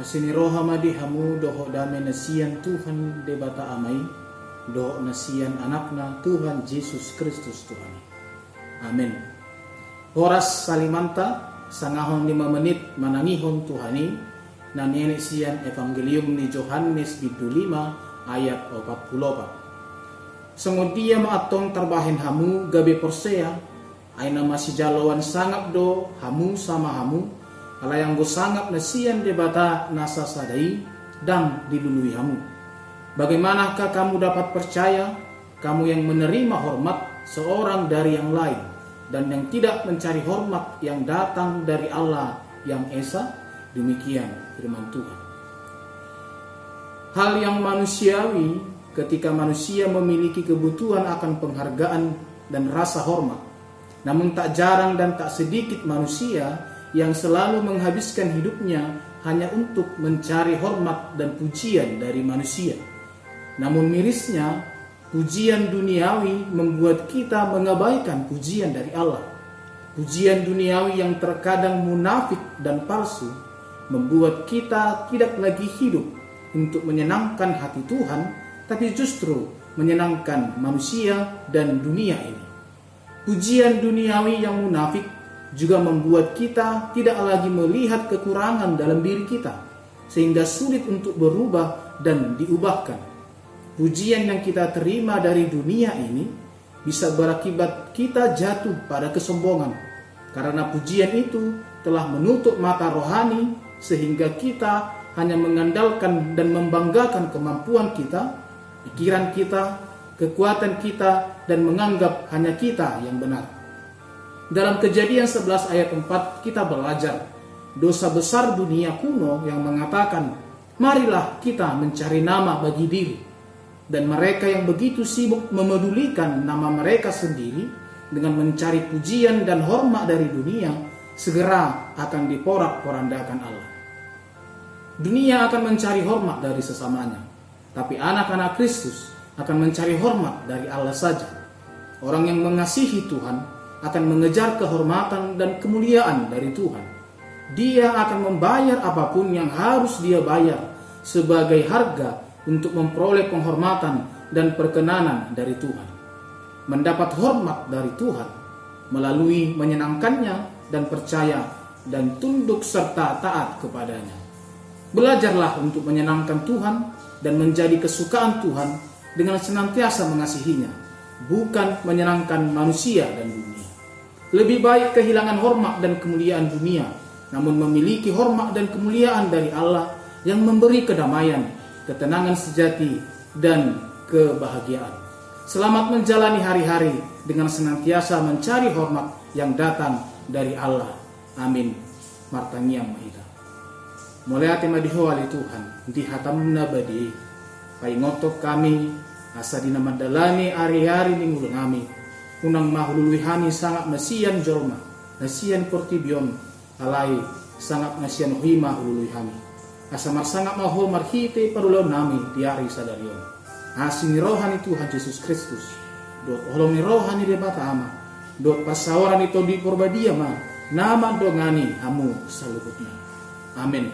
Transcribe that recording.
Asini roha madi hamu doho dame nasian Tuhan debata amai doho nasian anakna Tuhan Yesus Kristus Tuhan. Amin. Horas salimanta sangahon lima menit manangihon Tuhani na nene sian evangelium ni Johannes bidu lima ayat 44. Sengodia maatong terbahin hamu gabe porsea aina masih jalawan sangat do hamu sama hamu ala yang go sangat nasian debata nasa sadai dan dilului kamu. Bagaimanakah kamu dapat percaya kamu yang menerima hormat seorang dari yang lain dan yang tidak mencari hormat yang datang dari Allah yang Esa? Demikian firman Tuhan. Hal yang manusiawi ketika manusia memiliki kebutuhan akan penghargaan dan rasa hormat. Namun tak jarang dan tak sedikit manusia yang selalu menghabiskan hidupnya hanya untuk mencari hormat dan pujian dari manusia. Namun mirisnya, pujian duniawi membuat kita mengabaikan pujian dari Allah. Pujian duniawi yang terkadang munafik dan palsu membuat kita tidak lagi hidup untuk menyenangkan hati Tuhan, tapi justru menyenangkan manusia dan dunia ini. Pujian duniawi yang munafik juga membuat kita tidak lagi melihat kekurangan dalam diri kita, sehingga sulit untuk berubah dan diubahkan. Pujian yang kita terima dari dunia ini bisa berakibat kita jatuh pada kesombongan, karena pujian itu telah menutup mata rohani, sehingga kita hanya mengandalkan dan membanggakan kemampuan kita, pikiran kita, kekuatan kita, dan menganggap hanya kita yang benar. Dalam kejadian 11 ayat 4 kita belajar dosa besar dunia kuno yang mengatakan marilah kita mencari nama bagi diri. Dan mereka yang begitu sibuk memedulikan nama mereka sendiri dengan mencari pujian dan hormat dari dunia segera akan diporak-porandakan Allah. Dunia akan mencari hormat dari sesamanya, tapi anak-anak Kristus akan mencari hormat dari Allah saja. Orang yang mengasihi Tuhan akan mengejar kehormatan dan kemuliaan dari Tuhan. Dia akan membayar apa pun yang harus dia bayar sebagai harga untuk memperoleh penghormatan dan perkenanan dari Tuhan. Mendapat hormat dari Tuhan melalui menyenangkannya dan percaya dan tunduk serta taat kepadanya. Belajarlah untuk menyenangkan Tuhan dan menjadi kesukaan Tuhan dengan senantiasa mengasihinya, bukan menyenangkan manusia dan dunia. Lebih baik kehilangan hormat dan kemuliaan dunia, namun memiliki hormat dan kemuliaan dari Allah yang memberi kedamaian, ketenangan sejati, dan kebahagiaan. Selamat menjalani hari-hari dengan senantiasa mencari hormat yang datang dari Allah. Amin. Martaniam Mahita. Mulai madihoali Tuhan, di hatam nabadi, ngotok kami, asa dinamadalani hari-hari minggu kami, unang mahululuhani sangat masian jorma nasian portibion alai sangat nasian hui mahululuhani asamar sangat maho marhite parulau nami diari sadarion. Asini rohani Tuhan Yesus Kristus. Dot holongi rohani dia bata ama. Dot pasawaran itu di porbadia ma. Nama dongani hamu salubutnya amin